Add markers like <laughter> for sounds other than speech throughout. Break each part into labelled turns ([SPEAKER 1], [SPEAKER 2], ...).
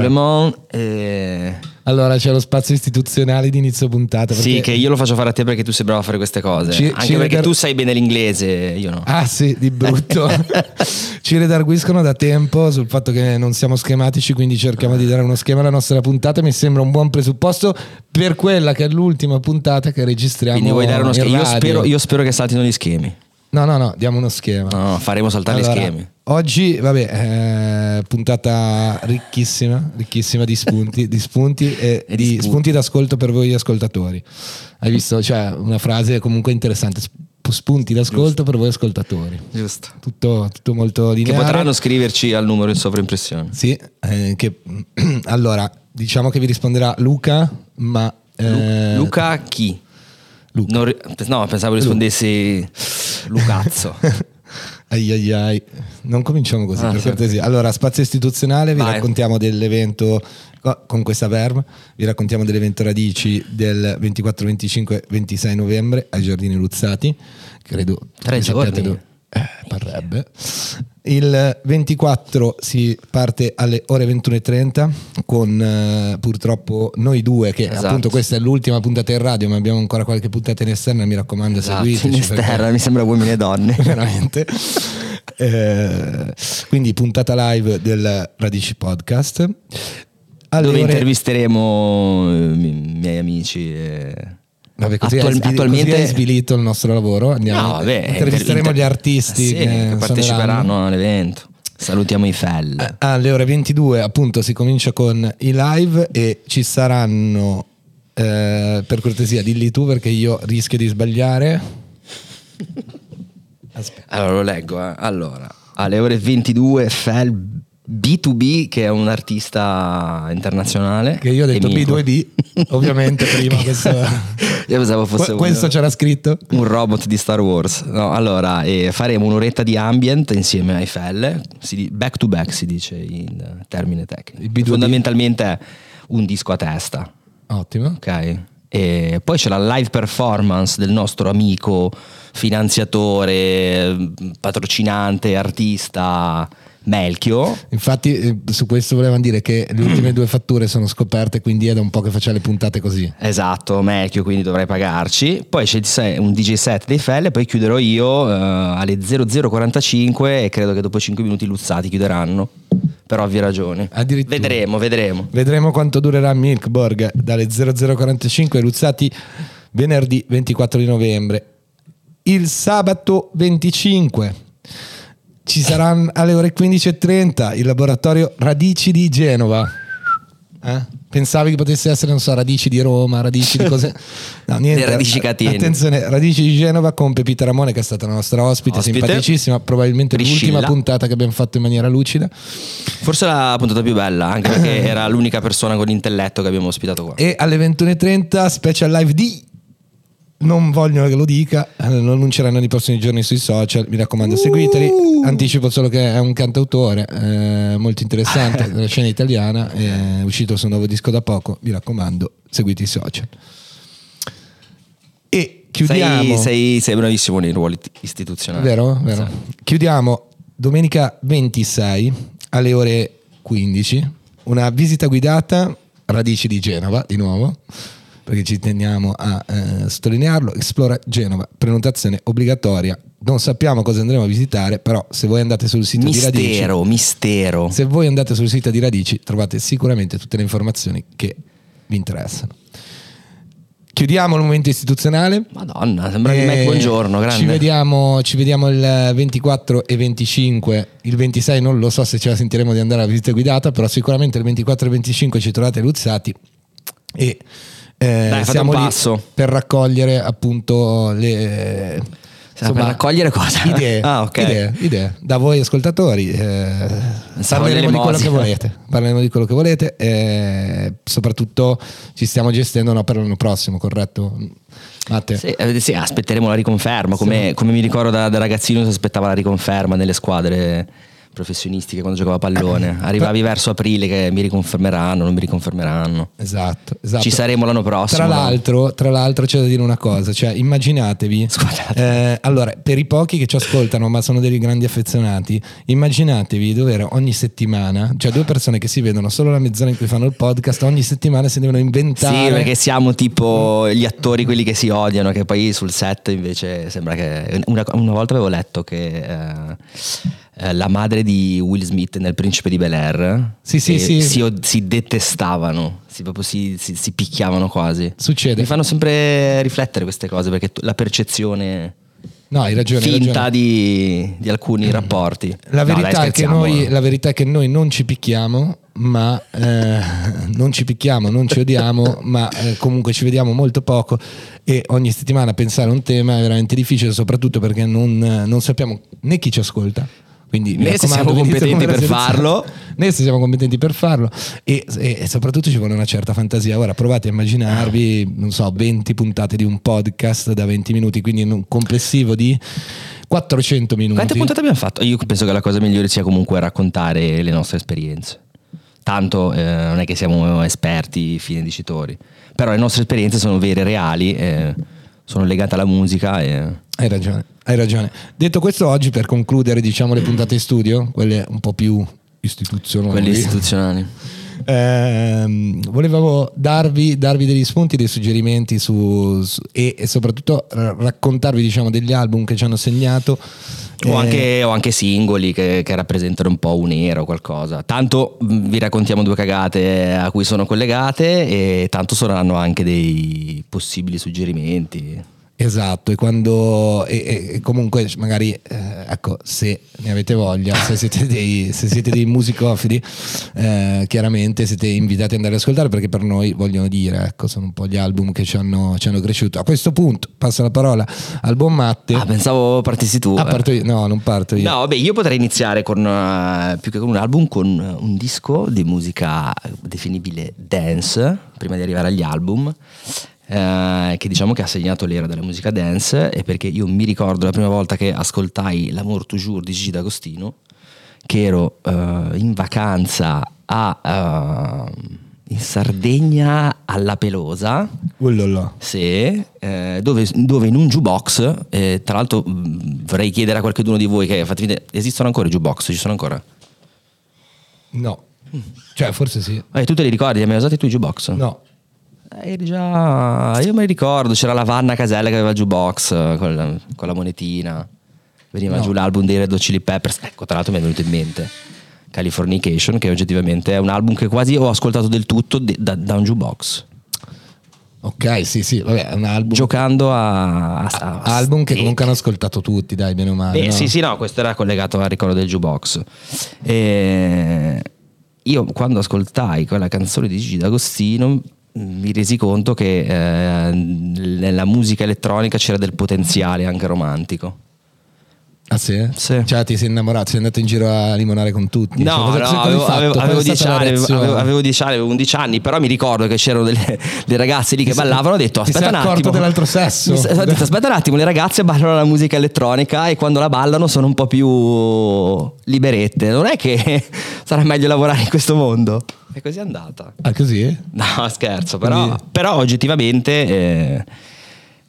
[SPEAKER 1] Le monde. eh,
[SPEAKER 2] Allora c'è lo spazio istituzionale di inizio puntata.
[SPEAKER 1] Sì, che io lo faccio fare a te perché tu sei bravo a fare queste cose.
[SPEAKER 2] Ci-
[SPEAKER 1] Anche
[SPEAKER 2] ci
[SPEAKER 1] perché
[SPEAKER 2] regal-
[SPEAKER 1] tu sai bene l'inglese, io no.
[SPEAKER 2] Ah sì, di brutto. <laughs> Ci redarguiscono da tempo sul fatto che non siamo schematici, quindi cerchiamo di dare uno schema alla nostra puntata. Mi sembra un buon presupposto per quella che è l'ultima puntata che registriamo.
[SPEAKER 1] Quindi vuoi dare uno schema? Io spero, io spero che saltino gli schemi.
[SPEAKER 2] No, no, no, diamo uno schema.
[SPEAKER 1] No, no, faremo saltare
[SPEAKER 2] Allora,
[SPEAKER 1] gli schemi.
[SPEAKER 2] Oggi, vabbè, eh, puntata ricchissima, ricchissima di spunti, di spunti e, <laughs>
[SPEAKER 1] E di
[SPEAKER 2] di
[SPEAKER 1] spunti.
[SPEAKER 2] d'ascolto per voi ascoltatori. Hai visto? Cioè, una frase comunque interessante. Sp- Spunti d'ascolto per voi ascoltatori.
[SPEAKER 1] Giusto.
[SPEAKER 2] Tutto, tutto molto
[SPEAKER 1] Che
[SPEAKER 2] lineare.
[SPEAKER 1] potranno scriverci al numero in sovraimpressione.
[SPEAKER 2] Sì, eh, che, <clears throat> allora, diciamo che vi risponderà Luca, ma... eh,
[SPEAKER 1] Luca chi?
[SPEAKER 2] Luca.
[SPEAKER 1] Non no, pensavo rispondessi Lucazzo. <laughs>
[SPEAKER 2] Ai ai ai. Non cominciamo così,
[SPEAKER 1] Ah,
[SPEAKER 2] per
[SPEAKER 1] sì,
[SPEAKER 2] cortesia. Allora, spazio istituzionale, vi
[SPEAKER 1] Vai.
[SPEAKER 2] raccontiamo dell'evento co- con questa verb, vi raccontiamo dell'evento Radici del 24, 25, 26 novembre ai Giardini Luzzati. Credo
[SPEAKER 1] Tre giorni.
[SPEAKER 2] dove- eh, parrebbe. Il 24 si parte alle ore 21.30 con eh, purtroppo noi due, che
[SPEAKER 1] Esatto.
[SPEAKER 2] appunto questa è l'ultima puntata in radio, ma abbiamo ancora qualche puntata in esterna, mi raccomando
[SPEAKER 1] Esatto,
[SPEAKER 2] seguiteci.
[SPEAKER 1] in
[SPEAKER 2] perché-
[SPEAKER 1] esterna, mi sembra uomini e donne. <laughs>
[SPEAKER 2] veramente. Eh, quindi puntata live del Radici Podcast. Alle
[SPEAKER 1] Dove
[SPEAKER 2] ore-
[SPEAKER 1] intervisteremo eh, i miei amici. e-
[SPEAKER 2] Vabbè, così,
[SPEAKER 1] Attual-
[SPEAKER 2] svili-
[SPEAKER 1] attualmente
[SPEAKER 2] così hai svilito il nostro lavoro. Andiamo.
[SPEAKER 1] No, vabbè,
[SPEAKER 2] intervisteremo
[SPEAKER 1] inter-
[SPEAKER 2] gli artisti
[SPEAKER 1] Sì,
[SPEAKER 2] che,
[SPEAKER 1] che parteciperanno all'evento. Salutiamo i Fell.
[SPEAKER 2] Eh, Alle ore 22 appunto si comincia con i live e ci saranno eh, per cortesia dilli tu perché io rischio di sbagliare Aspetta.
[SPEAKER 1] Allora lo leggo. eh. Allora, alle ore 22 Fell B2B, che è un artista internazionale.
[SPEAKER 2] che io ho detto
[SPEAKER 1] amico.
[SPEAKER 2] B2B <laughs> ovviamente <laughs> prima questo,
[SPEAKER 1] Io pensavo fosse
[SPEAKER 2] Que-
[SPEAKER 1] un-
[SPEAKER 2] questo c'era scritto
[SPEAKER 1] un robot di Star Wars. No, allora, eh, faremo un'oretta di ambient insieme ai si di- back to back si dice in termine tecnico.
[SPEAKER 2] Il B2B.
[SPEAKER 1] Fondamentalmente è un disco a testa,
[SPEAKER 2] ottimo
[SPEAKER 1] ok? E poi c'è la live performance del nostro amico, finanziatore, patrocinante, artista Melchio.
[SPEAKER 2] Infatti eh, su questo volevano dire che le ultime due fatture sono scoperte, quindi è da un po' che faccia le puntate così.
[SPEAKER 1] Esatto, Melchio, quindi dovrai pagarci. Poi c'è un DJ set dei Fell e poi chiuderò io eh, alle 0045 e credo che dopo 5 minuti Luzzati chiuderanno. Per ovvie ragioni.
[SPEAKER 2] Addirittura.
[SPEAKER 1] Vedremo, vedremo.
[SPEAKER 2] Vedremo quanto durerà Milkborg dalle 0045 Luzzati venerdì 24 di novembre. Il sabato 25 ci sarà alle ore 15.30 il laboratorio Radici di Genova. Eh? Pensavi che potesse essere, non so, radici di Roma, radici di cose. <laughs> No, niente.
[SPEAKER 1] Le radici catene.
[SPEAKER 2] Attenzione, radici di Genova con Pepita Ramone, che è stata la nostra ospite,
[SPEAKER 1] Ospite.
[SPEAKER 2] simpaticissima. Probabilmente
[SPEAKER 1] Priscilla.
[SPEAKER 2] l'ultima puntata che abbiamo fatto in maniera lucida.
[SPEAKER 1] Forse la puntata più bella, anche perché <laughs> era l'unica persona con intelletto che abbiamo ospitato qua.
[SPEAKER 2] E alle 21.30 special live di non vogliono che lo dica, eh, lo annunceranno nei prossimi giorni sui social. Mi raccomando, seguiteli. Anticipo solo che è un cantautore eh, molto interessante <laughs> della scena italiana. È uscito su un nuovo disco da poco. Mi raccomando, seguite i social. E chiudiamo.
[SPEAKER 1] Sei, sei, sei bravissimo nei ruoli istituzionali.
[SPEAKER 2] Vero? Vero. Chiudiamo domenica 26 alle ore 15 una visita guidata Radici di Genova di nuovo perché ci teniamo a eh, sottolinearlo Esplora Genova prenotazione obbligatoria non sappiamo cosa andremo a visitare però se voi andate sul sito di Radici
[SPEAKER 1] Mistero, mistero.
[SPEAKER 2] se voi andate sul sito di Radici trovate sicuramente tutte le informazioni che vi interessano chiudiamo il momento istituzionale
[SPEAKER 1] Madonna, sembra di
[SPEAKER 2] eh,
[SPEAKER 1] Mac buongiorno, grande.
[SPEAKER 2] Ci vediamo, ci vediamo il 24 e 25. Il 26 non lo so se ce la sentiremo di andare alla visita guidata, però sicuramente il 24 e 25 ci trovate luzzati. E eh,
[SPEAKER 1] fate
[SPEAKER 2] siamo
[SPEAKER 1] un passo.
[SPEAKER 2] per raccogliere appunto le
[SPEAKER 1] per raccogliere cosa?
[SPEAKER 2] Idee, <laughs>
[SPEAKER 1] Ah, ok.
[SPEAKER 2] idee, idee. da voi ascoltatori. eh, parleremo di quello che volete. Parleremo di quello che volete. E soprattutto ci stiamo gestendo no, per l'anno prossimo, corretto? Matte?
[SPEAKER 1] Sì, eh, sì, aspetteremo la riconferma, come, come mi ricordo da, da ragazzino si aspettava la riconferma nelle squadre professionisti che quando giocavo a pallone. Arrivavi verso aprile che mi riconfermeranno, non mi riconfermeranno.
[SPEAKER 2] Esatto, esatto.
[SPEAKER 1] Ci saremo l'anno prossimo.
[SPEAKER 2] Tra
[SPEAKER 1] no?
[SPEAKER 2] l'altro, tra l'altro c'è da dire una cosa, cioè immaginatevi, eh, allora per i pochi che ci ascoltano ma sono dei grandi affezionati, immaginatevi dover ogni settimana, cioè due persone che si vedono solo la mezz'ora in cui fanno il podcast, ogni settimana si devono inventare...
[SPEAKER 1] Sì, perché siamo tipo gli attori quelli che si odiano, che poi sul set invece sembra che... Una, una volta avevo letto che... Eh, eh, la madre di Will Smith nel Principe di Bel Air
[SPEAKER 2] Sì, sì, sì.
[SPEAKER 1] Si, si detestavano, si, proprio si, si- si picchiavano quasi.
[SPEAKER 2] Succede.
[SPEAKER 1] Mi fanno sempre riflettere queste cose perché la percezione
[SPEAKER 2] No, hai ragione. hai
[SPEAKER 1] finta
[SPEAKER 2] ragione.
[SPEAKER 1] di, di alcuni rapporti.
[SPEAKER 2] La
[SPEAKER 1] No,
[SPEAKER 2] verità,
[SPEAKER 1] dai,
[SPEAKER 2] è che noi, la verità è che noi non ci picchiamo, ma eh, non ci picchiamo, non ci odiamo, <laughs> ma eh, comunque ci vediamo molto poco e ogni settimana pensare a un tema è veramente difficile, soprattutto perché non, non sappiamo né chi ci ascolta. Quindi,
[SPEAKER 1] Né se siamo competenti per farlo. <laughs>
[SPEAKER 2] né se siamo competenti per farlo e, e- e soprattutto ci vuole una certa fantasia. Ora provate a immaginarvi, non so, 20 puntate di un podcast da 20 minuti, quindi in un complessivo di 400 minuti.
[SPEAKER 1] Quante puntate abbiamo fatto? Io penso che la cosa migliore sia comunque raccontare le nostre esperienze. Tanto eh, non è che siamo esperti, fine dicitori, però le nostre esperienze sono vere, reali, eh, sono legate alla musica. E...
[SPEAKER 2] Hai ragione, hai ragione. Detto questo, oggi per concludere, diciamo le puntate in studio, quelle un po' più istituzionali.
[SPEAKER 1] Quelli istituzionali.
[SPEAKER 2] Ehm, volevo darvi, darvi degli spunti, dei suggerimenti su, su- e, e soprattutto ra- raccontarvi diciamo, degli album che ci hanno segnato.
[SPEAKER 1] O
[SPEAKER 2] Eh,
[SPEAKER 1] anche, o anche singoli che, che rappresentano un po' un'era o qualcosa. Tanto mh, vi raccontiamo due cagate a cui sono collegate e tanto saranno anche dei possibili suggerimenti.
[SPEAKER 2] Esatto, e quando e, e- comunque magari eh, ecco, se ne avete voglia, se siete dei, se siete dei musicofili, eh, chiaramente siete invitati ad andare ad ascoltare perché per noi vogliono dire, ecco, sono un po' gli album che ci hanno, ci hanno cresciuto. A questo punto passo la parola al buon Matte.
[SPEAKER 1] Ah, pensavo partissi tu.
[SPEAKER 2] Ah,
[SPEAKER 1] eh.
[SPEAKER 2] parto io? No, non parto io.
[SPEAKER 1] No, vabbè, io potrei iniziare con eh, più che con un album, con un disco di musica definibile dance, prima di arrivare agli album, eh, che diciamo che ha segnato l'era della musica dance, e perché io mi ricordo la prima volta che ascoltai L'amour toujours di Gigi D'Agostino, che ero eh, in vacanza a, eh, in Sardegna alla Pelosa.
[SPEAKER 2] Ullolo.
[SPEAKER 1] Sì, eh, dove, dove in un jukebox, tra l'altro mh, vorrei chiedere a qualcuno di voi che fate vedere, esistono ancora i jukebox? Ci sono ancora?
[SPEAKER 2] No. Cioè, forse sì.
[SPEAKER 1] Eh, tu te li ricordi? Li hai mai usati tu i jukebox?
[SPEAKER 2] No.
[SPEAKER 1] Eh, eri già... Io me li ricordo, c'era la Vanna Casella che aveva il jukebox eh, con la, con la monetina, veniva
[SPEAKER 2] No.
[SPEAKER 1] giù l'album dei Red Hot Chili Peppers, ecco tra l'altro mi è venuto in mente Californication che oggettivamente è un album che quasi ho ascoltato del tutto da, da un jukebox,
[SPEAKER 2] Ok, sì, sì, vabbè, è un album.
[SPEAKER 1] giocando a... a- a-
[SPEAKER 2] album che comunque hanno ascoltato tutti, dai, bene o male.
[SPEAKER 1] Eh,
[SPEAKER 2] no?
[SPEAKER 1] Sì, sì, no, questo era collegato al ricordo del jukebox. E io quando ascoltai quella canzone di Gigi D'Agostino mi resi conto che eh, nella musica elettronica c'era del potenziale anche romantico.
[SPEAKER 2] Ah sì?
[SPEAKER 1] Sì.
[SPEAKER 2] Cioè ti sei innamorato, sei andato in giro a limonare con tutti. Cioè,
[SPEAKER 1] No,
[SPEAKER 2] cosa-
[SPEAKER 1] no, avevo, avevo, avevo
[SPEAKER 2] stata
[SPEAKER 1] 10
[SPEAKER 2] la
[SPEAKER 1] anni, avevo, avevo 10 anni, avevo 11 anni, però mi ricordo che c'erano delle, <laughs> delle ragazze lì che
[SPEAKER 2] Ti
[SPEAKER 1] ballavano, ho detto aspetta un attimo.
[SPEAKER 2] dell'altro sesso?
[SPEAKER 1] Mi Ho detto aspetta un attimo, le ragazze ballano la musica elettronica e quando la ballano sono un po' più liberette. Non è che <laughs> sarà meglio lavorare in questo mondo? E così è andata.
[SPEAKER 2] Ah, così? <laughs>
[SPEAKER 1] No, scherzo, però,
[SPEAKER 2] Quindi-
[SPEAKER 1] però oggettivamente eh,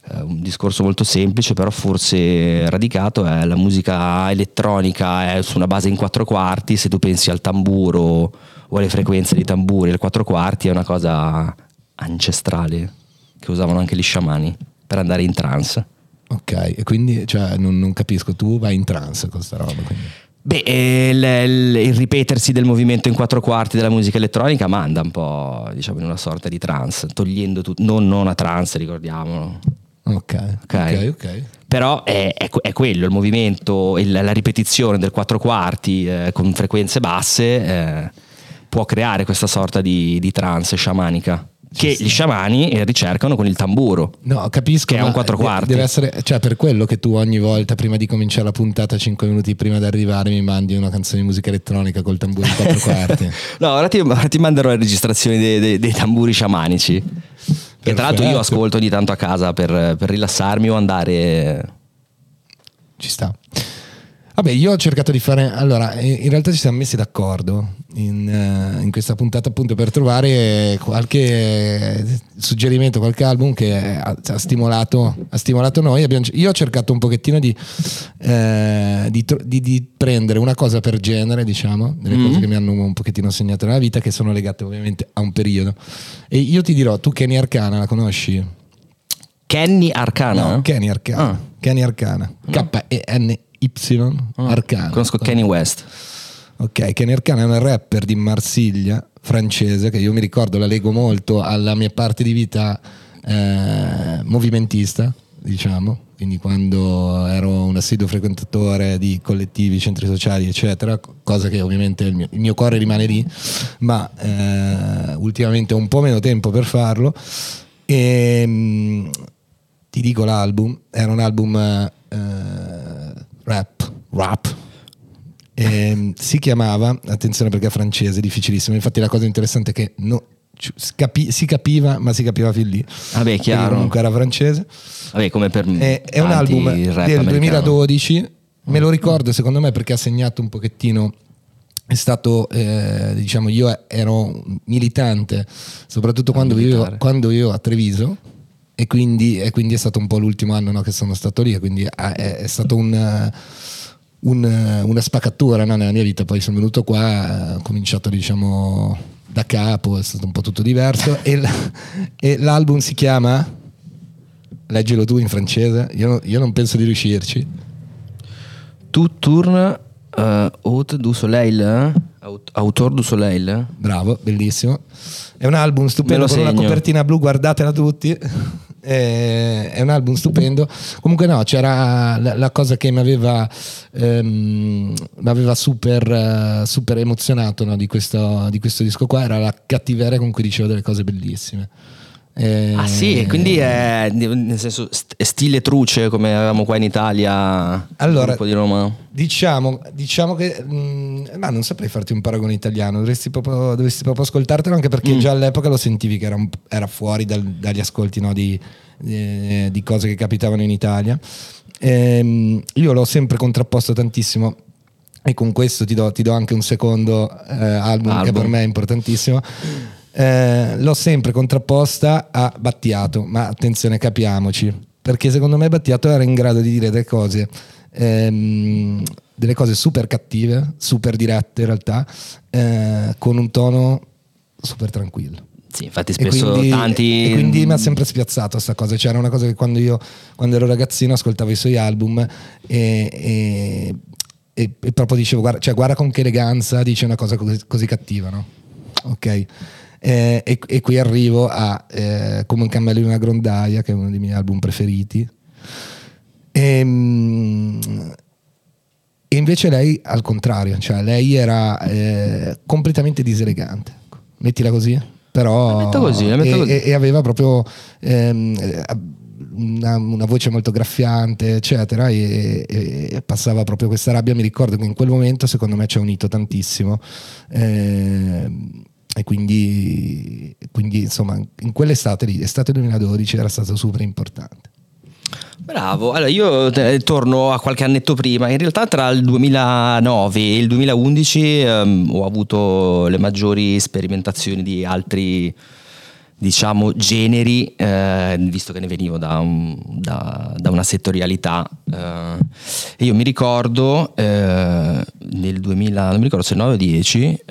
[SPEAKER 1] è un discorso molto semplice, però forse radicato è la musica elettronica è su una base in quattro quarti, se tu pensi al tamburo o alle frequenze di tamburi, il quattro quarti è una cosa ancestrale che usavano anche gli sciamani per andare in trance.
[SPEAKER 2] Ok, e quindi cioè, non, non capisco, tu vai in trance con sta roba. quindi.
[SPEAKER 1] Beh, eh, il, il- ripetersi del movimento in quattro quarti della musica elettronica manda un po' diciamo in una sorta di trance, togliendo tutto, non, non a trance, ricordiamolo.
[SPEAKER 2] Ok,
[SPEAKER 1] Ok.
[SPEAKER 2] ok, ok.
[SPEAKER 1] Però è, è è quello il movimento, il- la ripetizione del quattro quarti eh, con frequenze basse eh, può creare questa sorta di, di trance sciamanica che gli sciamani eh, ricercano con il tamburo.
[SPEAKER 2] No, capisco.
[SPEAKER 1] Che è un quattro quarti.
[SPEAKER 2] Deve essere, cioè, per quello che tu ogni volta, prima di cominciare la puntata, 5 minuti prima di arrivare, mi mandi una canzone di musica elettronica col tamburo in <laughs> quattro quarti.
[SPEAKER 1] No, ora ti, ora ti manderò le registrazioni dei, dei- dei tamburi sciamanici. Che tra l'altro io
[SPEAKER 2] Perfetto.
[SPEAKER 1] ascolto ogni tanto a casa per, per rilassarmi o andare.
[SPEAKER 2] Ci sta. Vabbè, io ho cercato di fare. Allora, in realtà ci siamo messi d'accordo in, eh, in questa puntata appunto per trovare qualche suggerimento, qualche album che ha, ha, stimolato, ha stimolato, noi. Abbiamo, io ho cercato un pochettino di, eh, di, di, di, prendere una cosa per genere, diciamo, delle mm-hmm. cose che mi hanno un pochettino segnato nella vita, che sono legate ovviamente a un periodo. E io ti dirò, tu Kenny Arcana la conosci?
[SPEAKER 1] Kenny Arcana?
[SPEAKER 2] No, Kenny Arcana. Ah. Kenny Arcana. K-E-N-Y ah. Arcana.
[SPEAKER 1] Conosco Kenny West.
[SPEAKER 2] Ok, Kenny Arcana è un rapper di Marsiglia, francese, che io mi ricordo, la leggo molto alla mia parte di vita eh, movimentista, diciamo, quindi quando ero un assiduo frequentatore di collettivi, centri sociali, eccetera, cosa che ovviamente il mio, il mio cuore rimane lì, ma eh, ultimamente ho un po' meno tempo per farlo. E mh, mm, ti dico l'album, era un album eh, rap, rap. E, ehm, si chiamava, attenzione perché è francese, difficilissimo, infatti la cosa interessante è che no, Capi, si capiva, ma si capiva fin lì.
[SPEAKER 1] Vabbè, chiaro.
[SPEAKER 2] Comunque era francese.
[SPEAKER 1] Vabbè, come per
[SPEAKER 2] è, è un album del americano. 2012. Me lo ricordo, secondo me, perché ha segnato un pochettino. È stato, eh, diciamo, io ero militante, soprattutto quando vivevo, quando vivevo a Treviso e quindi, e quindi, è stato un po' l'ultimo anno no, che sono stato lì, quindi è, è stato un, un, una spaccatura no, nella mia vita, poi sono venuto qua, ho cominciato diciamo da capo, è stato un po' tutto diverso e, e l'album si chiama, leggilo tu in francese, io, io non penso di riuscirci.
[SPEAKER 1] Tu tourne uh, Haute du Soleil, eh? Autor du Soleil.
[SPEAKER 2] Bravo, bellissimo. È un album stupendo con una copertina blu, guardatela tutti è un album stupendo. Comunque no, c'era la, la cosa che mi aveva, ehm, super, super emozionato no, di, questo, di questo disco qua, era la cattiveria con cui diceva delle cose bellissime.
[SPEAKER 1] Eh, ah sì, quindi è nel senso stile truce come avevamo qua in Italia.
[SPEAKER 2] Allora, di Roma. Diciamo, diciamo che mh, mm, ma non saprei farti un paragone italiano, dovresti proprio, dovresti proprio ascoltartelo anche perché mm. già all'epoca lo sentivi che era, un, era fuori dal, dagli ascolti no, di, di, di, cose che capitavano in Italia. Ehm, io l'ho sempre contrapposto tantissimo e con questo ti do, ti do anche un secondo eh, album, album, che per me è importantissimo eh, l'ho sempre contrapposta a Battiato, ma attenzione, capiamoci, perché secondo me Battiato era in grado di dire delle cose, ehm, delle cose super cattive, super dirette in realtà, eh, con un tono super tranquillo.
[SPEAKER 1] Sì, infatti spesso
[SPEAKER 2] e quindi,
[SPEAKER 1] tanti...
[SPEAKER 2] E quindi mi ha sempre spiazzato questa cosa, cioè una cosa che quando io, quando ero ragazzino, ascoltavo i suoi album e, e, e, e proprio dicevo, guarda, cioè, guarda con che eleganza dice una cosa così, così cattiva, no? Ok? Eh, e, e, qui arrivo a eh, Come un cammello in una grondaia, che è uno dei miei album preferiti. E, ehm, e invece lei al contrario, cioè lei era eh, completamente diselegante, mettila così, però
[SPEAKER 1] così,
[SPEAKER 2] e,
[SPEAKER 1] così.
[SPEAKER 2] e, aveva proprio ehm, una, una, voce molto graffiante, eccetera, e, e, passava proprio questa rabbia. Mi ricordo che in quel momento, secondo me, ci ha unito tantissimo. Eh, e quindi, quindi insomma in quell'estate lì, estate 2012 era stato super importante.
[SPEAKER 1] Bravo, allora io eh, torno a qualche annetto prima, in realtà tra il 2009 e il 2011 ehm, ho avuto le maggiori sperimentazioni di altri diciamo generi, eh, visto che ne venivo da, un, da, da una settorialità. Eh, io mi ricordo eh, nel 2000, non mi ricordo se 9 o 10,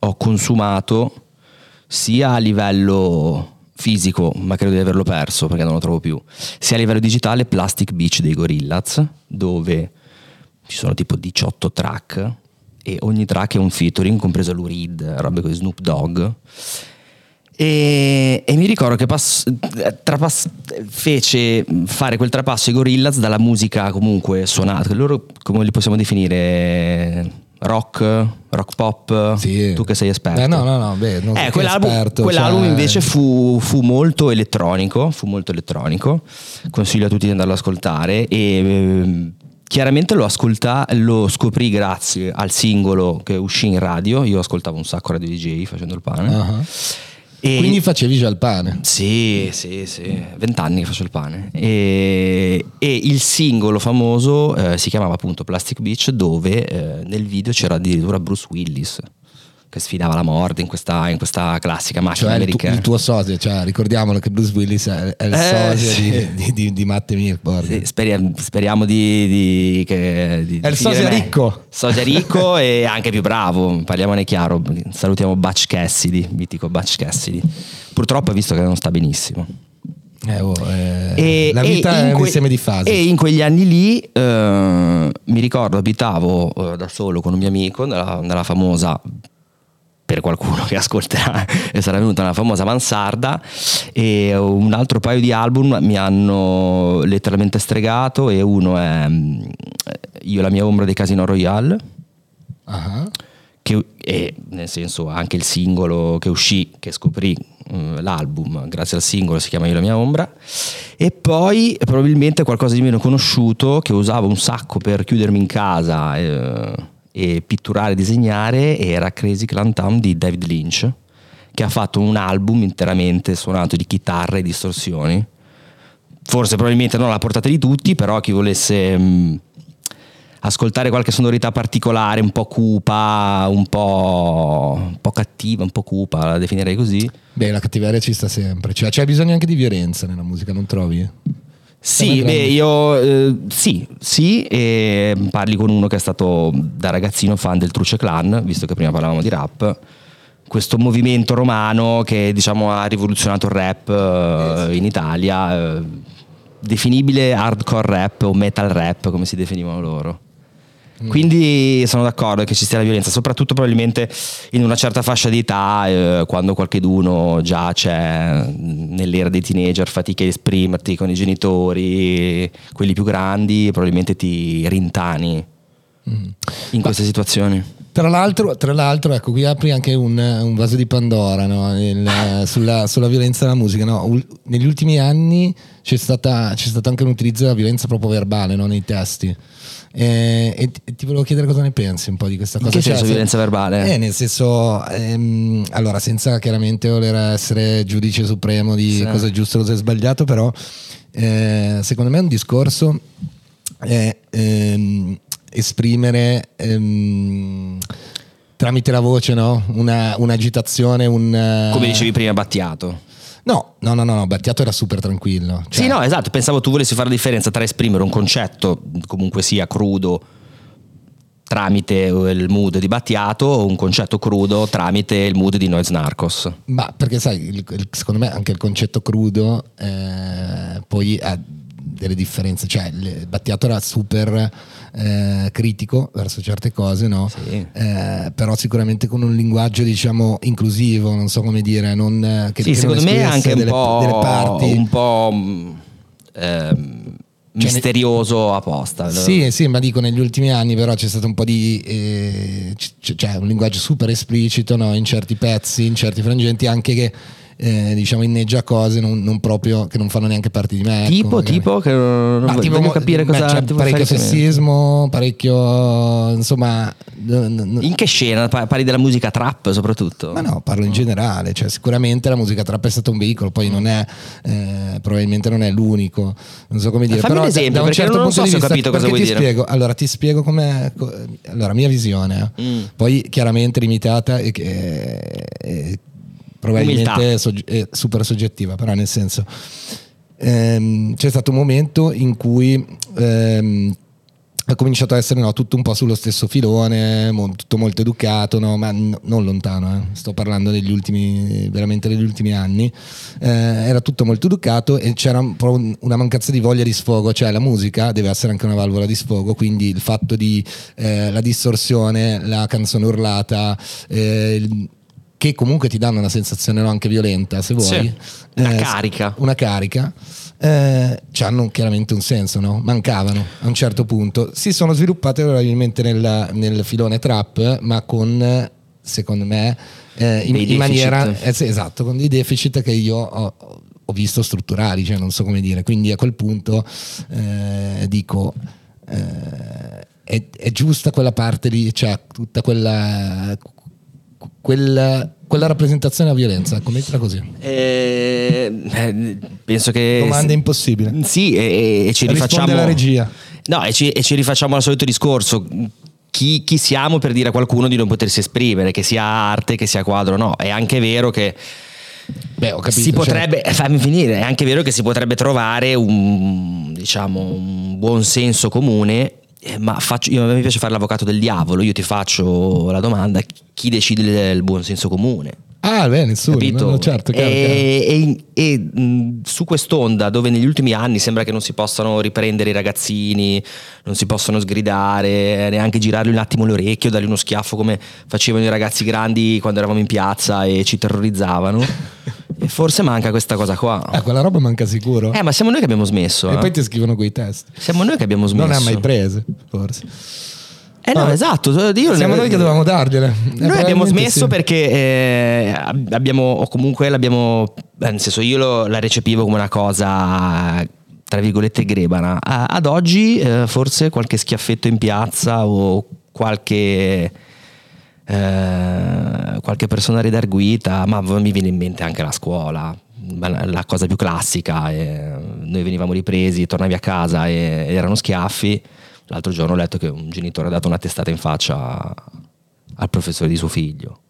[SPEAKER 1] ho consumato sia a livello fisico, ma credo di averlo perso perché non lo trovo più, sia a livello digitale Plastic Beach dei Gorillaz, dove ci sono tipo 18 track e ogni track è un featuring, compreso Lou Reed, robe con Snoop Dogg. E, e, mi ricordo che pass- trapass- fece fare quel trapasso ai Gorillaz dalla musica comunque suonata, loro come li possiamo definire? Rock, rock pop,
[SPEAKER 2] sì.
[SPEAKER 1] tu che sei esperto.
[SPEAKER 2] Eh, no, no, no, beh, non
[SPEAKER 1] eh, quell'album,
[SPEAKER 2] esperto,
[SPEAKER 1] quell'album cioè... invece fu, fu, molto elettronico, fu molto elettronico, consiglio a tutti di andarlo ad ascoltare e eh, chiaramente lo, ascolta, lo scoprì grazie al singolo che uscì in radio, io ascoltavo un sacco Radio DJ facendo il pane. Uh-huh. E-
[SPEAKER 2] Quindi facevi già il pane.
[SPEAKER 1] Sì, sì, sì, vent'anni che faccio il pane. E, e il singolo famoso eh, si chiamava appunto Plastic Beach, dove eh, nel video c'era addirittura Bruce Willis che sfidava la morte in questa, in questa classica macchina
[SPEAKER 2] Cioè il, tu-
[SPEAKER 1] americana.
[SPEAKER 2] il tuo sosia, cioè, ricordiamolo che Bruce Willis è, il
[SPEAKER 1] Eh,
[SPEAKER 2] sosia
[SPEAKER 1] sì.
[SPEAKER 2] di, di, di, Matte Milborg.
[SPEAKER 1] Sì, speriamo, speriamo di, di- che, di-
[SPEAKER 2] È il
[SPEAKER 1] me-
[SPEAKER 2] ricco.
[SPEAKER 1] Sosia ricco <laughs> e anche più bravo, parliamone chiaro. Salutiamo Butch Cassidy, mitico Butch Cassidy. Purtroppo visto che non sta benissimo.
[SPEAKER 2] Eh, oh, eh,
[SPEAKER 1] E-
[SPEAKER 2] la
[SPEAKER 1] e
[SPEAKER 2] vita
[SPEAKER 1] in
[SPEAKER 2] è un
[SPEAKER 1] que-
[SPEAKER 2] insieme di fasi.
[SPEAKER 1] E in quegli anni lì eh, mi ricordo abitavo eh, da solo con un mio amico nella, nella famosa per qualcuno che ascolterà <laughs> e sarà venuta una famosa mansarda e un altro paio di album mi hanno letteralmente stregato e uno è mm, Io la mia ombra dei Casino Royale.
[SPEAKER 2] Ah,
[SPEAKER 1] che è nel senso anche il singolo che uscì, che scoprì eh, l'album grazie al singolo si chiama Io la mia ombra. E poi probabilmente qualcosa di meno conosciuto che usavo un sacco per chiudermi in casa eh, e pitturare e disegnare era Crazy Clown Town di David Lynch che ha fatto un album interamente suonato di chitarre e distorsioni forse probabilmente non alla portata di tutti però chi volesse mh, ascoltare qualche sonorità particolare, un po' cupa, un po', un po' cattiva, un po' cupa, la definirei così.
[SPEAKER 2] Beh, la cattiveria ci sta sempre. Cioè, c'è bisogno anche di violenza nella musica, non trovi?
[SPEAKER 1] Sì, beh, io eh, sì, sì, e parli con uno che è stato da ragazzino fan del Truce Clan, visto che prima parlavamo di rap. Questo movimento romano che diciamo ha rivoluzionato il rap eh, in Italia, eh, definibile hardcore rap o metal rap come si definivano loro. Quindi sono d'accordo che ci sia la violenza, soprattutto probabilmente in una certa fascia di età, eh, quando qualcheduno già c'è nell'era dei teenager, fatica a esprimerti con i genitori, quelli più grandi, probabilmente ti rintani in queste situazioni.
[SPEAKER 2] Tra l'altro, tra l'altro, ecco, qui apri anche un, un vaso di Pandora no? Il- sulla, sulla violenza della musica. no? Negli ultimi anni c'è, stata, c'è stato anche un utilizzo della violenza proprio verbale no? nei testi. Eh, e, ti- e ti volevo chiedere cosa ne pensi un po' di questa cosa.
[SPEAKER 1] che senso
[SPEAKER 2] se-
[SPEAKER 1] violenza verbale?
[SPEAKER 2] Eh, nel senso, ehm, allora, senza chiaramente voler essere giudice supremo di
[SPEAKER 1] Sì.
[SPEAKER 2] cosa è giusto e cosa è sbagliato, però eh, secondo me un discorso è ehm, esprimere ehm, tramite la voce no? Una- un'agitazione, un...
[SPEAKER 1] Come dicevi prima, Battiato.
[SPEAKER 2] No, no, no, no, no, Battiato era super tranquillo. Cioè,
[SPEAKER 1] Sì, no, esatto, pensavo tu volessi fare la differenza tra esprimere un concetto comunque sia crudo tramite il mood di Battiato o un concetto crudo tramite il mood di Noise Narcos.
[SPEAKER 2] Ma perché sai, il- il- secondo me anche il concetto crudo eh, poi ha delle differenze, cioè Battiato era super eh, critico verso certe cose, no?
[SPEAKER 1] Sì.
[SPEAKER 2] Eh, però sicuramente con un linguaggio diciamo inclusivo, non so come dire, non, eh, che,
[SPEAKER 1] Sì,
[SPEAKER 2] che
[SPEAKER 1] secondo me è anche un
[SPEAKER 2] delle,
[SPEAKER 1] po',
[SPEAKER 2] delle parti.
[SPEAKER 1] un po' mh, ehm, misterioso apposta.
[SPEAKER 2] Sì, sì, ma dico negli ultimi anni però c'è stato un po' di eh, c- cioè un linguaggio super esplicito no? in certi pezzi, in certi frangenti anche che eh, diciamo inneggia cose non, non proprio che non fanno neanche parte di me. ecco,
[SPEAKER 1] Tipo,
[SPEAKER 2] magari.
[SPEAKER 1] tipo, che non
[SPEAKER 2] Ma
[SPEAKER 1] voglio
[SPEAKER 2] tipo,
[SPEAKER 1] voglio capire
[SPEAKER 2] beh,
[SPEAKER 1] cosa
[SPEAKER 2] c'è
[SPEAKER 1] ti vuoi
[SPEAKER 2] parecchio sessismo, parecchio insomma
[SPEAKER 1] In che scena? Pa- Parli della musica trap soprattutto?
[SPEAKER 2] ma no, parlo in generale, cioè sicuramente la musica trap è stato un veicolo, poi non è, eh, probabilmente non è l'unico, non so come dire.
[SPEAKER 1] fammi
[SPEAKER 2] però
[SPEAKER 1] un esempio,
[SPEAKER 2] da un certo
[SPEAKER 1] non
[SPEAKER 2] punto
[SPEAKER 1] so
[SPEAKER 2] di
[SPEAKER 1] se ho
[SPEAKER 2] vista-
[SPEAKER 1] capito cosa vuoi
[SPEAKER 2] ti
[SPEAKER 1] dire.
[SPEAKER 2] Spiego, allora ti spiego come, allora mia visione, eh.
[SPEAKER 1] Mm.
[SPEAKER 2] poi chiaramente limitata e che è probabilmente sogge- è super soggettiva, però nel senso ehm, c'è stato un momento in cui ehm, ha cominciato a essere no, tutto un po' sullo stesso filone, mo- tutto molto educato, no, ma n- non lontano, eh. sto parlando degli ultimi, veramente degli ultimi anni, Eh, era tutto molto educato e c'era un un- una mancanza di voglia di sfogo, cioè la musica deve essere anche una valvola di sfogo, quindi il fatto di eh, la distorsione, la canzone urlata, eh, il- che comunque ti danno una sensazione no, anche violenta se vuoi.
[SPEAKER 1] Sì, una
[SPEAKER 2] Eh,
[SPEAKER 1] carica.
[SPEAKER 2] Una carica. Eh, hanno chiaramente un senso, no? mancavano a un certo punto. Si sono sviluppate probabilmente nel, nel filone trap, ma con, secondo me, eh, in, in maniera eh, sì, esatto, con dei deficit che io ho, ho visto strutturali, cioè non so come dire. Quindi a quel punto eh, dico. eh, è, è giusta quella parte lì, cioè tutta quella quel- quella rappresentazione della violenza, commettila così.
[SPEAKER 1] Eh, eh, penso che...
[SPEAKER 2] Domanda impossibile.
[SPEAKER 1] Sì, e, e ci
[SPEAKER 2] Risponde
[SPEAKER 1] rifacciamo...
[SPEAKER 2] la regia.
[SPEAKER 1] No, e ci, e ci rifacciamo al solito discorso. Chi, chi siamo per dire a qualcuno di non potersi esprimere, che sia arte, che sia quadro? No, è anche vero che
[SPEAKER 2] Beh, ho capito.
[SPEAKER 1] si
[SPEAKER 2] cioè-
[SPEAKER 1] potrebbe, eh, fammi finire, è anche vero che si potrebbe trovare un, diciamo, un buon senso comune, eh, ma faccio, io, me piace fare l'avvocato del diavolo, io ti faccio la domanda, chi decide del buon senso comune?
[SPEAKER 2] Ah, beh, nessuno.
[SPEAKER 1] Capito?
[SPEAKER 2] no, no, certo, chiaro,
[SPEAKER 1] e,
[SPEAKER 2] chiaro.
[SPEAKER 1] e- e, mh, su quest'onda dove negli ultimi anni sembra che non si possano riprendere i ragazzini, non si possono sgridare, neanche girargli un attimo l'orecchio, dargli uno schiaffo come facevano i ragazzi grandi quando eravamo in piazza e ci terrorizzavano. <laughs> e forse manca questa cosa qua.
[SPEAKER 2] Eh, quella roba manca sicuro.
[SPEAKER 1] Eh, ma siamo noi che abbiamo smesso.
[SPEAKER 2] e
[SPEAKER 1] eh.
[SPEAKER 2] poi ti scrivono quei test.
[SPEAKER 1] Siamo noi che abbiamo smesso.
[SPEAKER 2] Non ne ha mai prese, forse.
[SPEAKER 1] Eh no,
[SPEAKER 2] No,
[SPEAKER 1] esatto. Io
[SPEAKER 2] Siamo noi che dovevamo dargliele. Eh,
[SPEAKER 1] Noi abbiamo smesso
[SPEAKER 2] sì.
[SPEAKER 1] perché eh, abbiamo, o comunque l'abbiamo, nel senso io lo- la recepivo come una cosa tra virgolette grebana. Ad oggi eh, forse qualche schiaffetto in piazza o qualche, eh, qualche persona redarguita, ma mi viene in mente anche la scuola. La cosa più classica, eh, noi venivamo ripresi, tornavi a casa e ed erano schiaffi. L'altro giorno ho letto che un genitore ha dato una testata in faccia al professore di suo figlio.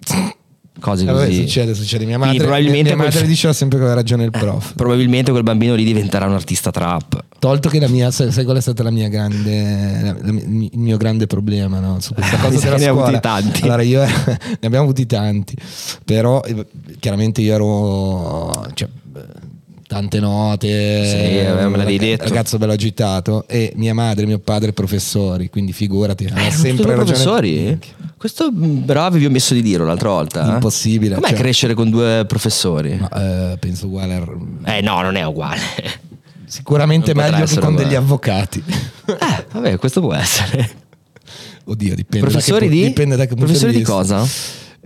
[SPEAKER 1] <clears throat> Cose
[SPEAKER 2] Eh,
[SPEAKER 1] così.
[SPEAKER 2] succede, succede. Mia
[SPEAKER 1] Quindi
[SPEAKER 2] madre,
[SPEAKER 1] probabilmente
[SPEAKER 2] mia madre
[SPEAKER 1] quel-
[SPEAKER 2] diceva sempre che aveva ragione il prof. <laughs>
[SPEAKER 1] Probabilmente quel bambino lì diventerà un artista trap.
[SPEAKER 2] Tolto che la mia, sai, qual è stata la mia grande, la- la- il mio grande problema no? su questa <laughs> cosa
[SPEAKER 1] sa
[SPEAKER 2] della
[SPEAKER 1] ne
[SPEAKER 2] scuola.
[SPEAKER 1] avuti tanti.
[SPEAKER 2] Allora io <laughs> ne abbiamo avuti tanti, però eh, chiaramente io ero cioè, eh, tante note,
[SPEAKER 1] Sì, eh, me l'avevi detto.
[SPEAKER 2] ragazzo bello agitato e mia madre e mio padre professori, quindi figurati,
[SPEAKER 1] Eh,
[SPEAKER 2] sempre ragione.
[SPEAKER 1] professori? Questo però avevi omesso di dirlo l'altra volta.
[SPEAKER 2] Impossibile,
[SPEAKER 1] Com'è
[SPEAKER 2] cioè-
[SPEAKER 1] crescere con due professori?
[SPEAKER 2] Ma, eh, penso uguale, a-
[SPEAKER 1] Eh no, non è uguale.
[SPEAKER 2] sicuramente
[SPEAKER 1] Non
[SPEAKER 2] meglio che con
[SPEAKER 1] uguale.
[SPEAKER 2] degli avvocati.
[SPEAKER 1] eh, vabbè, questo può essere. <laughs>
[SPEAKER 2] Oddio, dipende
[SPEAKER 1] Professori
[SPEAKER 2] da che,
[SPEAKER 1] di?
[SPEAKER 2] dipende da che
[SPEAKER 1] Professori di cosa?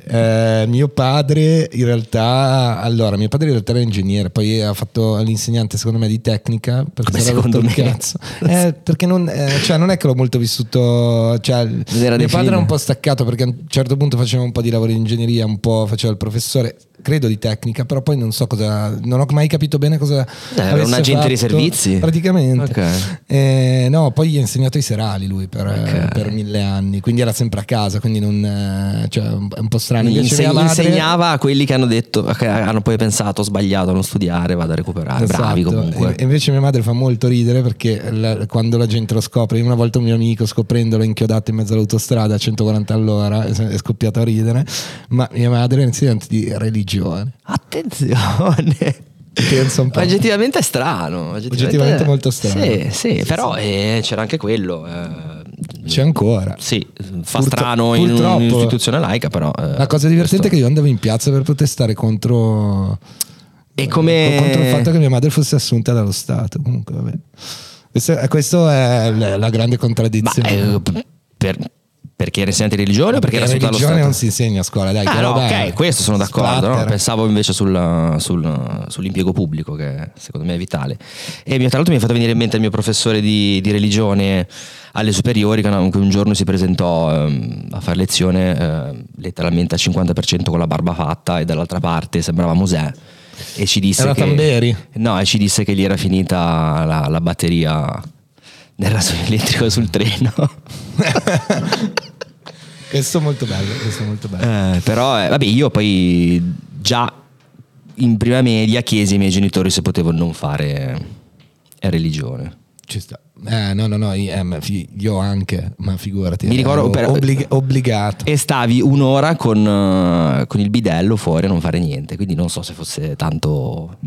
[SPEAKER 2] Eh, mio padre in realtà allora mio padre in realtà era ingegnere poi ha fatto l'insegnante secondo me di tecnica perché era
[SPEAKER 1] secondo me?
[SPEAKER 2] cazzo Eh, perché non, eh, cioè, non è che l'ho molto vissuto cioè,
[SPEAKER 1] era
[SPEAKER 2] mio padre era un po' staccato perché a un certo punto faceva un po' di lavoro di ingegneria un po' faceva il professore credo di tecnica però poi non so cosa non ho mai capito bene cosa
[SPEAKER 1] era
[SPEAKER 2] avesse
[SPEAKER 1] un agente di
[SPEAKER 2] fatto.
[SPEAKER 1] servizi?
[SPEAKER 2] praticamente
[SPEAKER 1] Ok.
[SPEAKER 2] Eh, no poi ha insegnato i serali lui per,
[SPEAKER 1] Ok.
[SPEAKER 2] per mille anni quindi era sempre a casa quindi non eh, cioè, è un po' strano Invece
[SPEAKER 1] inse-
[SPEAKER 2] madre-
[SPEAKER 1] insegnava a quelli che hanno detto, che hanno poi pensato, ho sbagliato a non studiare, vado a recuperare. Bravi
[SPEAKER 2] Esatto.
[SPEAKER 1] comunque.
[SPEAKER 2] E- invece mia madre fa molto ridere perché la- quando la gente lo scopre, una volta un mio amico scoprendolo inchiodato in mezzo all'autostrada a 140 all'ora è scoppiato a ridere, ma mia madre è insegnante di religione.
[SPEAKER 1] Attenzione.
[SPEAKER 2] Pensa un po'.
[SPEAKER 1] Oggettivamente è strano. Oggettivamente,
[SPEAKER 2] Oggettivamente molto strano.
[SPEAKER 1] Sì, sì, però eh, c'era anche quello. eh,
[SPEAKER 2] C'è ancora.
[SPEAKER 1] Sì, fa
[SPEAKER 2] Purtro-
[SPEAKER 1] strano in un'istituzione laica, però. eh,
[SPEAKER 2] La cosa divertente è
[SPEAKER 1] questo-
[SPEAKER 2] che io andavo in piazza per protestare contro,
[SPEAKER 1] E come-
[SPEAKER 2] contro il fatto che mia madre fosse assunta dallo Stato. Comunque, vabbè. Questo è la, grande
[SPEAKER 1] Ma
[SPEAKER 2] contraddizione.
[SPEAKER 1] eh, per, perché era insegnante di religione o perché era
[SPEAKER 2] la
[SPEAKER 1] assunto dallo
[SPEAKER 2] religione non si insegna a scuola, dai.
[SPEAKER 1] Ah, no,
[SPEAKER 2] è?
[SPEAKER 1] ok, questo sono d'accordo. no? Pensavo invece sul- sul- sull'impiego pubblico, che secondo me è vitale. E tra l'altro mi ha fatto venire in mente il mio professore di, di religione alle superiori, che un che un giorno si presentò ehm, a fare lezione eh, letteralmente al 50% con la barba fatta, e dall'altra parte sembrava Mosè. E ci disse
[SPEAKER 2] Era
[SPEAKER 1] che,
[SPEAKER 2] Tamberi?
[SPEAKER 1] No, e ci disse che gli era finita la, la batteria del rasoio elettrico sul treno. <laughs>
[SPEAKER 2] Questo è molto bello, questo è molto bello.
[SPEAKER 1] Eh, però, eh, vabbè, io poi già in prima media chiesi ai miei genitori se potevano non fare eh, religione.
[SPEAKER 2] Ci sta. Eh, no, no, no, io, eh, io anche, ma figurati.
[SPEAKER 1] Mi ricordo
[SPEAKER 2] ero
[SPEAKER 1] per-
[SPEAKER 2] obblig- obbligato.
[SPEAKER 1] E stavi un'ora con, eh, con il bidello fuori a non fare niente, quindi non so se fosse tanto,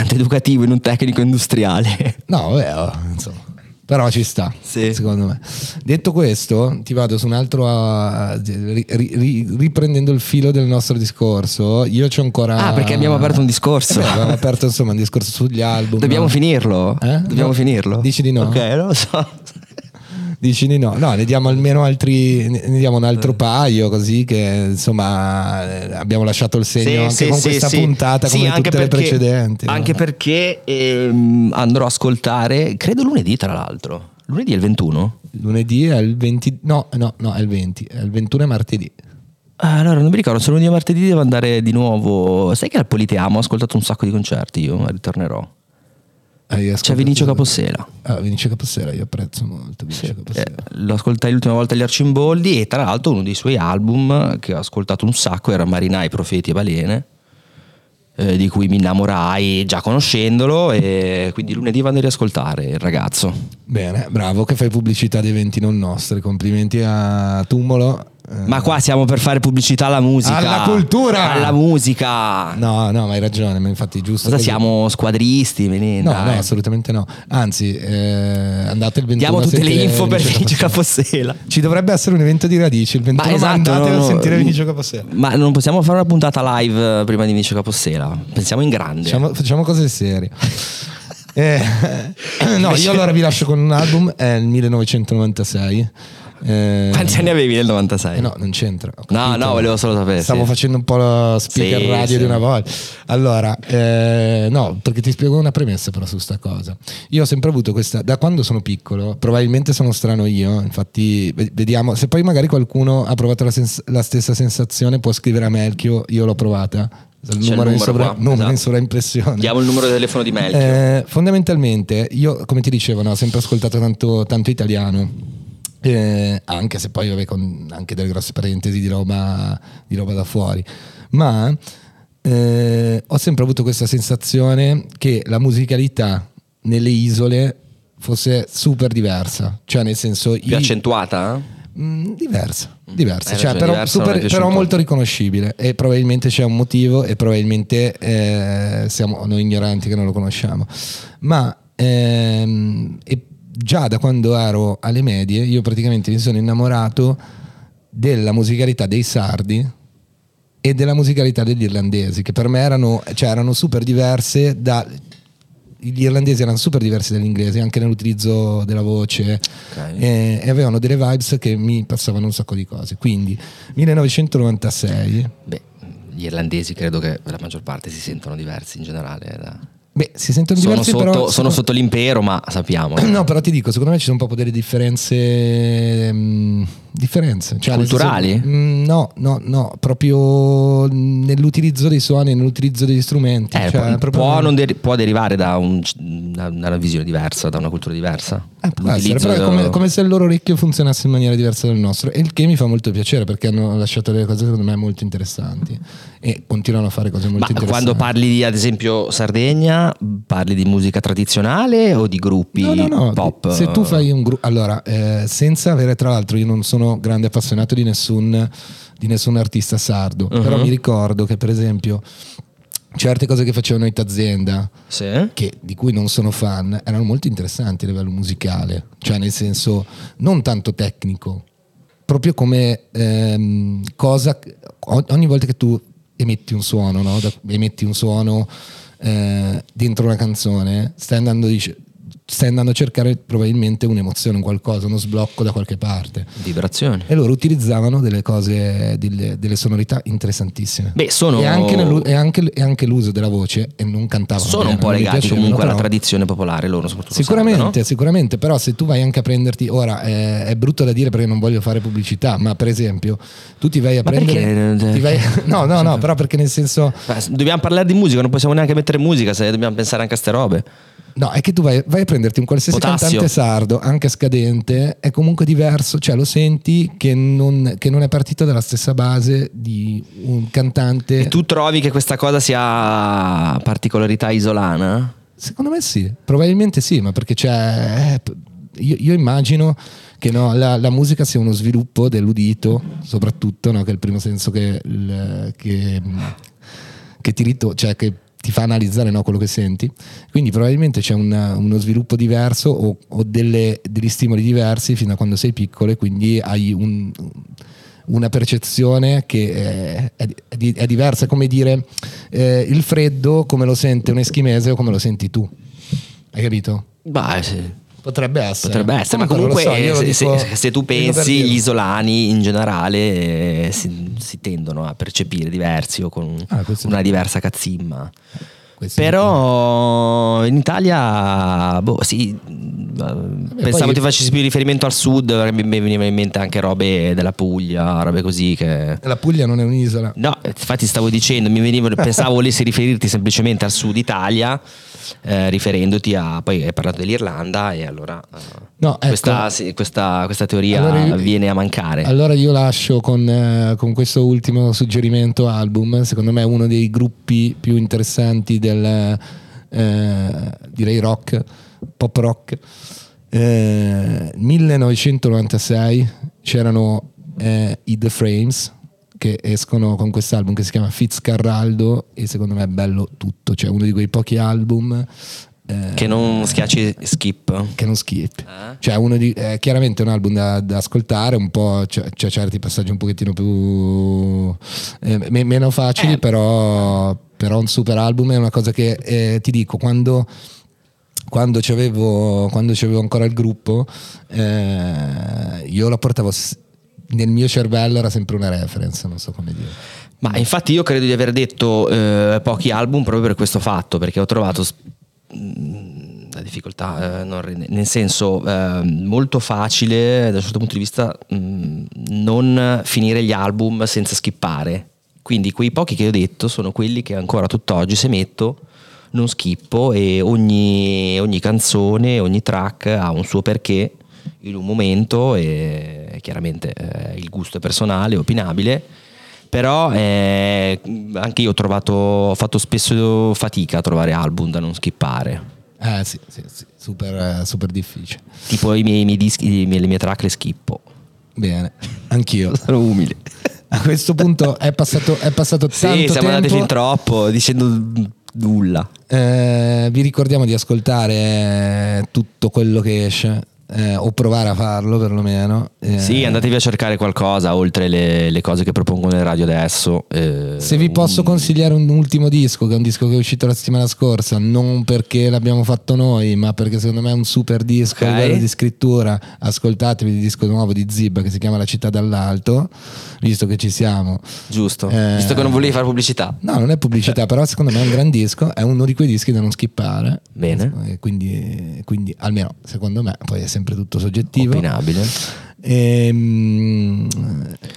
[SPEAKER 1] tanto educativo in un tecnico industriale.
[SPEAKER 2] No, vabbè, oh, insomma. Però ci sta,
[SPEAKER 1] Sì.
[SPEAKER 2] secondo me. Detto questo, ti vado su un altro. uh, ri- ri- ri- riprendendo il filo del nostro discorso, io c'ho ancora.
[SPEAKER 1] Ah, perché abbiamo aperto un discorso.
[SPEAKER 2] Eh beh, abbiamo aperto insomma un discorso sugli album.
[SPEAKER 1] Dobbiamo
[SPEAKER 2] no?
[SPEAKER 1] finirlo?
[SPEAKER 2] Eh?
[SPEAKER 1] Dobbiamo
[SPEAKER 2] No.
[SPEAKER 1] finirlo?
[SPEAKER 2] Dici di no?
[SPEAKER 1] Ok, non lo so.
[SPEAKER 2] Dici di no? No, ne diamo almeno altri. Ne diamo un altro paio, così che insomma abbiamo lasciato il segno
[SPEAKER 1] Sì,
[SPEAKER 2] anche
[SPEAKER 1] sì,
[SPEAKER 2] con
[SPEAKER 1] sì,
[SPEAKER 2] questa puntata, come tutte le
[SPEAKER 1] perché-
[SPEAKER 2] precedenti. no?
[SPEAKER 1] Anche perché ehm, andrò a ascoltare, credo lunedì tra l'altro. Lunedì è il 21?
[SPEAKER 2] Lunedì è il 20. No, no, no, è il 20. È il 21 è martedì.
[SPEAKER 1] Allora, non mi ricordo, se lunedì e martedì devo andare di nuovo. Sai che al Politeamo ho ascoltato un sacco di concerti, io ritornerò.
[SPEAKER 2] Hai
[SPEAKER 1] C'è Vinicio Capossela.
[SPEAKER 2] Ah, Vinicio Capossela, io apprezzo molto Vinicio
[SPEAKER 1] Eh, lo ascoltai l'ultima volta agli Arcimboldi e tra l'altro uno dei suoi album che ho ascoltato un sacco era Marinai, Profeti e Balene, eh, di cui mi innamorai già conoscendolo e quindi lunedì vado a riascoltare il ragazzo.
[SPEAKER 2] Bene, bravo che fai pubblicità di eventi non nostri. Complimenti a Tumolo.
[SPEAKER 1] Ma qua siamo per fare pubblicità alla musica.
[SPEAKER 2] Alla cultura!
[SPEAKER 1] Alla musica!
[SPEAKER 2] No, no, ma hai ragione, ma infatti giusto.
[SPEAKER 1] Cosa siamo squadristi? Venì,
[SPEAKER 2] No, no, assolutamente no. Anzi, eh, andate il 21
[SPEAKER 1] Diamo tutte le info per
[SPEAKER 2] Vinicio Capossela. Ci dovrebbe essere un evento di radici il 21
[SPEAKER 1] Ma esatto,
[SPEAKER 2] andate
[SPEAKER 1] no,
[SPEAKER 2] a sentire. Vinicio Capossela.
[SPEAKER 1] Ma non possiamo fare una puntata live eh, prima di Vinicio Capossela. Pensiamo in grande.
[SPEAKER 2] Facciamo, facciamo cose serie. Eh, <coughs> no, io allora vi lascio con un album, è il 1996. Eh,
[SPEAKER 1] Quanti anni avevi nel 96?
[SPEAKER 2] eh no, non c'entra.
[SPEAKER 1] No, no, volevo solo sapere,
[SPEAKER 2] Stavo
[SPEAKER 1] sì.
[SPEAKER 2] facendo un po' lo speaker
[SPEAKER 1] Sì,
[SPEAKER 2] radio
[SPEAKER 1] sì.
[SPEAKER 2] di una volta. Allora, eh, no, perché ti spiego una premessa però su sta cosa. Io ho sempre avuto questa, da quando sono piccolo, probabilmente sono strano io, infatti ve- vediamo, se poi magari qualcuno ha provato la, sens- la stessa sensazione può scrivere a Melchio, io l'ho provata. Il
[SPEAKER 1] C'è il
[SPEAKER 2] numero, in,
[SPEAKER 1] numero
[SPEAKER 2] sovra-
[SPEAKER 1] qua,
[SPEAKER 2] numero
[SPEAKER 1] esatto.
[SPEAKER 2] in sovraimpressione.
[SPEAKER 1] Diamo il numero di telefono di Melchio.
[SPEAKER 2] Eh, fondamentalmente, io come ti dicevo, no, ho sempre ascoltato tanto, tanto italiano. Eh, anche se poi vabbè, con anche delle grosse parentesi di roba, di roba da fuori, ma eh, ho sempre avuto questa sensazione che la musicalità nelle isole fosse super diversa, cioè nel senso
[SPEAKER 1] Più
[SPEAKER 2] i-
[SPEAKER 1] accentuata?
[SPEAKER 2] Mm, diversa, diversa, cioè, però,
[SPEAKER 1] diversa,
[SPEAKER 2] super- però molto riconoscibile. E probabilmente c'è un motivo e probabilmente eh, siamo noi ignoranti che non lo conosciamo. Ma ehm, e già da quando ero alle medie io praticamente mi sono innamorato della musicalità dei sardi e della musicalità degli irlandesi che per me erano, cioè, erano super diverse da... Gli irlandesi erano super diversi dagli inglesi anche nell'utilizzo della voce
[SPEAKER 1] Ok.
[SPEAKER 2] e, e avevano delle vibes che mi passavano un sacco di cose. Quindi 1996,
[SPEAKER 1] Beh, gli irlandesi credo che per la maggior parte si sentono diversi in generale. da-
[SPEAKER 2] beh, si sentono
[SPEAKER 1] Sono,
[SPEAKER 2] diversi,
[SPEAKER 1] sotto,
[SPEAKER 2] però
[SPEAKER 1] sono sotto l'impero, ma sappiamo. <clears throat>
[SPEAKER 2] No, però ti dico, secondo me ci sono proprio delle differenze. mh, differenze cioè,
[SPEAKER 1] Culturali?
[SPEAKER 2] senso- mh, no, no, no, proprio nell'utilizzo dei suoni, nell'utilizzo degli strumenti.
[SPEAKER 1] Eh,
[SPEAKER 2] cioè,
[SPEAKER 1] può,
[SPEAKER 2] proprio-
[SPEAKER 1] deri- può derivare da, un- da una visione diversa, da una cultura diversa.
[SPEAKER 2] Eh, essere, però è come, come se il loro orecchio funzionasse in maniera diversa dal nostro, e il che mi fa molto piacere perché hanno lasciato delle cose secondo me molto interessanti e continuano a fare cose molto
[SPEAKER 1] Ma
[SPEAKER 2] interessanti.
[SPEAKER 1] quando parli di, ad esempio, Sardegna, parli di musica tradizionale o di gruppi
[SPEAKER 2] No, no, no.
[SPEAKER 1] pop?
[SPEAKER 2] Se tu fai un gruppo, allora, eh, senza avere, tra l'altro, io non sono grande appassionato di nessun, di nessun artista sardo,
[SPEAKER 1] Mhm.
[SPEAKER 2] però mi ricordo che, per esempio, certe cose che facevano in Tazienda,
[SPEAKER 1] Sì?
[SPEAKER 2] che, di cui non sono fan, erano molto interessanti a livello musicale, cioè nel senso non tanto tecnico, proprio come ehm, cosa, ogni volta che tu emetti un suono, no? Da- emetti un suono eh, dentro una canzone, stai andando, dice- stai andando a cercare probabilmente un'emozione, un qualcosa, uno sblocco da qualche parte.
[SPEAKER 1] Vibrazioni.
[SPEAKER 2] E loro utilizzavano delle cose, delle, delle sonorità interessantissime.
[SPEAKER 1] Beh, sono-
[SPEAKER 2] E anche, nell'u- e anche- e anche l'uso della voce, e non cantavano.
[SPEAKER 1] Sono
[SPEAKER 2] bene,
[SPEAKER 1] un po' legati comunque alla
[SPEAKER 2] però-
[SPEAKER 1] tradizione popolare loro, soprattutto
[SPEAKER 2] Sicuramente,
[SPEAKER 1] sarda, no?
[SPEAKER 2] sicuramente, però se tu vai anche a prenderti, ora eh, è brutto da dire perché non voglio fare pubblicità, ma per esempio tu ti vai a
[SPEAKER 1] Ma
[SPEAKER 2] prendere...
[SPEAKER 1] perché?
[SPEAKER 2] vai- <laughs> no, no, no, però perché nel senso...
[SPEAKER 1] Beh, Dobbiamo parlare di musica, non possiamo neanche mettere musica se dobbiamo pensare anche a ste robe.
[SPEAKER 2] No, è che tu vai, vai a prenderti un qualsiasi
[SPEAKER 1] Potassio.
[SPEAKER 2] cantante sardo, anche scadente, è comunque diverso, cioè lo senti che non, che non è partito dalla stessa base di un cantante...
[SPEAKER 1] E tu trovi che questa cosa sia particolarità isolana?
[SPEAKER 2] Secondo me sì, probabilmente sì, ma perché c'è... eh, Io, io immagino che no, la, la musica sia uno sviluppo dell'udito, soprattutto, no, che è il primo senso che, il- che, che ti, rito- cioè che ti fa analizzare no, quello che senti. Quindi probabilmente c'è una- uno sviluppo diverso o, o delle- degli stimoli diversi fino a quando sei piccolo e quindi hai un- una percezione che è, è- è di- è diversa, come dire eh, il freddo come lo sente un eschimese o come lo senti tu. Hai capito?
[SPEAKER 1] Beh, sì.
[SPEAKER 2] Potrebbe essere.
[SPEAKER 1] Potrebbe essere,
[SPEAKER 2] Comunque
[SPEAKER 1] ma comunque
[SPEAKER 2] so,
[SPEAKER 1] se,
[SPEAKER 2] dico-
[SPEAKER 1] se- se tu pensi, gli isolani in generale eh, si, si tendono a percepire diversi o con
[SPEAKER 2] Ah,
[SPEAKER 1] una diversa cazzimma. Però in Italia, boh, sì, pensavo ti facessi più riferimento al sud, mi veniva in mente anche robe della Puglia, robe così che...
[SPEAKER 2] La Puglia non è un'isola.
[SPEAKER 1] No, infatti stavo dicendo, mi veniva, pensavo volessi riferirti semplicemente al sud Italia, eh, riferendoti a... Poi hai parlato dell'Irlanda e allora eh,
[SPEAKER 2] No, ecco.
[SPEAKER 1] questa, sì, questa- questa teoria
[SPEAKER 2] Allora io-
[SPEAKER 1] viene a mancare.
[SPEAKER 2] Allora io lascio con, eh, con questo ultimo suggerimento album, secondo me è uno dei gruppi più interessanti del, eh, direi rock, pop rock. Eh, 1996 c'erano eh, i The Frames che escono con quest'album che si chiama Fitzcarraldo e secondo me è bello tutto, cioè uno di quei pochi album eh,
[SPEAKER 1] Che non schiacci skip.
[SPEAKER 2] che non skip.
[SPEAKER 1] Eh?
[SPEAKER 2] Cioè, uno di, è chiaramente un album da, da ascoltare, un po', c'è, c'è certi passaggi un pochettino più eh, me- meno facili, però, però un super album è una cosa che eh, ti dico, quando, quando, c'avevo, quando c'avevo ancora il gruppo, eh, io la portavo nel mio cervello era sempre una reference, non so come dire.
[SPEAKER 1] Ma infatti io credo di aver detto eh, pochi album proprio per questo fatto, perché ho trovato mh, la difficoltà, eh, non nel senso eh, molto facile da un certo punto di vista mh, non finire gli album senza skippare. Quindi quei pochi che ho detto sono quelli che ancora tutt'oggi se metto non skippo e ogni, ogni canzone, ogni track ha un suo perché in un momento e chiaramente eh, il gusto è personale, opinabile, però eh, anche io ho trovato, ho fatto spesso fatica a trovare album da non skippare.
[SPEAKER 2] Eh sì, sì, sì, super, super difficile.
[SPEAKER 1] Tipo i miei, i miei dischi, le mie track le schippo.
[SPEAKER 2] Bene, anch'io. <laughs>
[SPEAKER 1] Sono umile.
[SPEAKER 2] A questo punto è passato, è passato
[SPEAKER 1] Sì,
[SPEAKER 2] tanto
[SPEAKER 1] siamo andati
[SPEAKER 2] tempo.
[SPEAKER 1] fin troppo dicendo nulla.
[SPEAKER 2] Eh, vi ricordiamo di ascoltare tutto quello che esce eh, o provare a farlo perlomeno. Eh,
[SPEAKER 1] Sì, andatevi a cercare qualcosa oltre le, le cose che propongono le radio adesso. eh,
[SPEAKER 2] Se vi posso
[SPEAKER 1] un-
[SPEAKER 2] consigliare un ultimo disco, che è un disco che è uscito la settimana scorsa, non perché l'abbiamo fatto noi, ma perché secondo me è un super disco a
[SPEAKER 1] Ok.
[SPEAKER 2] livello di scrittura, ascoltatevi il disco nuovo di Zib che si chiama La città dall'alto, visto che ci siamo.
[SPEAKER 1] Giusto,
[SPEAKER 2] Eh,
[SPEAKER 1] visto che non volevi fare pubblicità.
[SPEAKER 2] No, non è pubblicità, però secondo me è un gran disco, è uno di quei dischi da non skippare.
[SPEAKER 1] Bene.
[SPEAKER 2] Quindi, quindi almeno secondo me, poi è sempre tutto soggettivo.
[SPEAKER 1] Opinabile.
[SPEAKER 2] Ehm,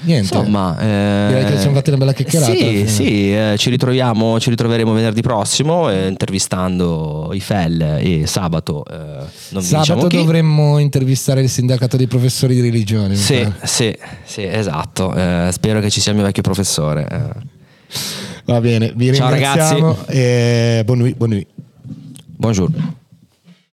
[SPEAKER 2] niente.
[SPEAKER 1] Insomma, eh,
[SPEAKER 2] Direi che ci siamo fatti una bella chiacchierata
[SPEAKER 1] Sì,
[SPEAKER 2] fine.
[SPEAKER 1] sì, eh, ci ritroviamo, ci ritroveremo venerdì prossimo eh, intervistando i Fel e sabato. eh, non vi
[SPEAKER 2] Sabato
[SPEAKER 1] diciamo
[SPEAKER 2] dovremmo intervistare il sindacato dei professori di religione.
[SPEAKER 1] Sì, sì, sì, esatto. eh, spero che ci sia il mio vecchio professore. eh.
[SPEAKER 2] Va bene, vi
[SPEAKER 1] Ciao,
[SPEAKER 2] ringraziamo e buon nuit, buon nuit.
[SPEAKER 1] Buongiorno.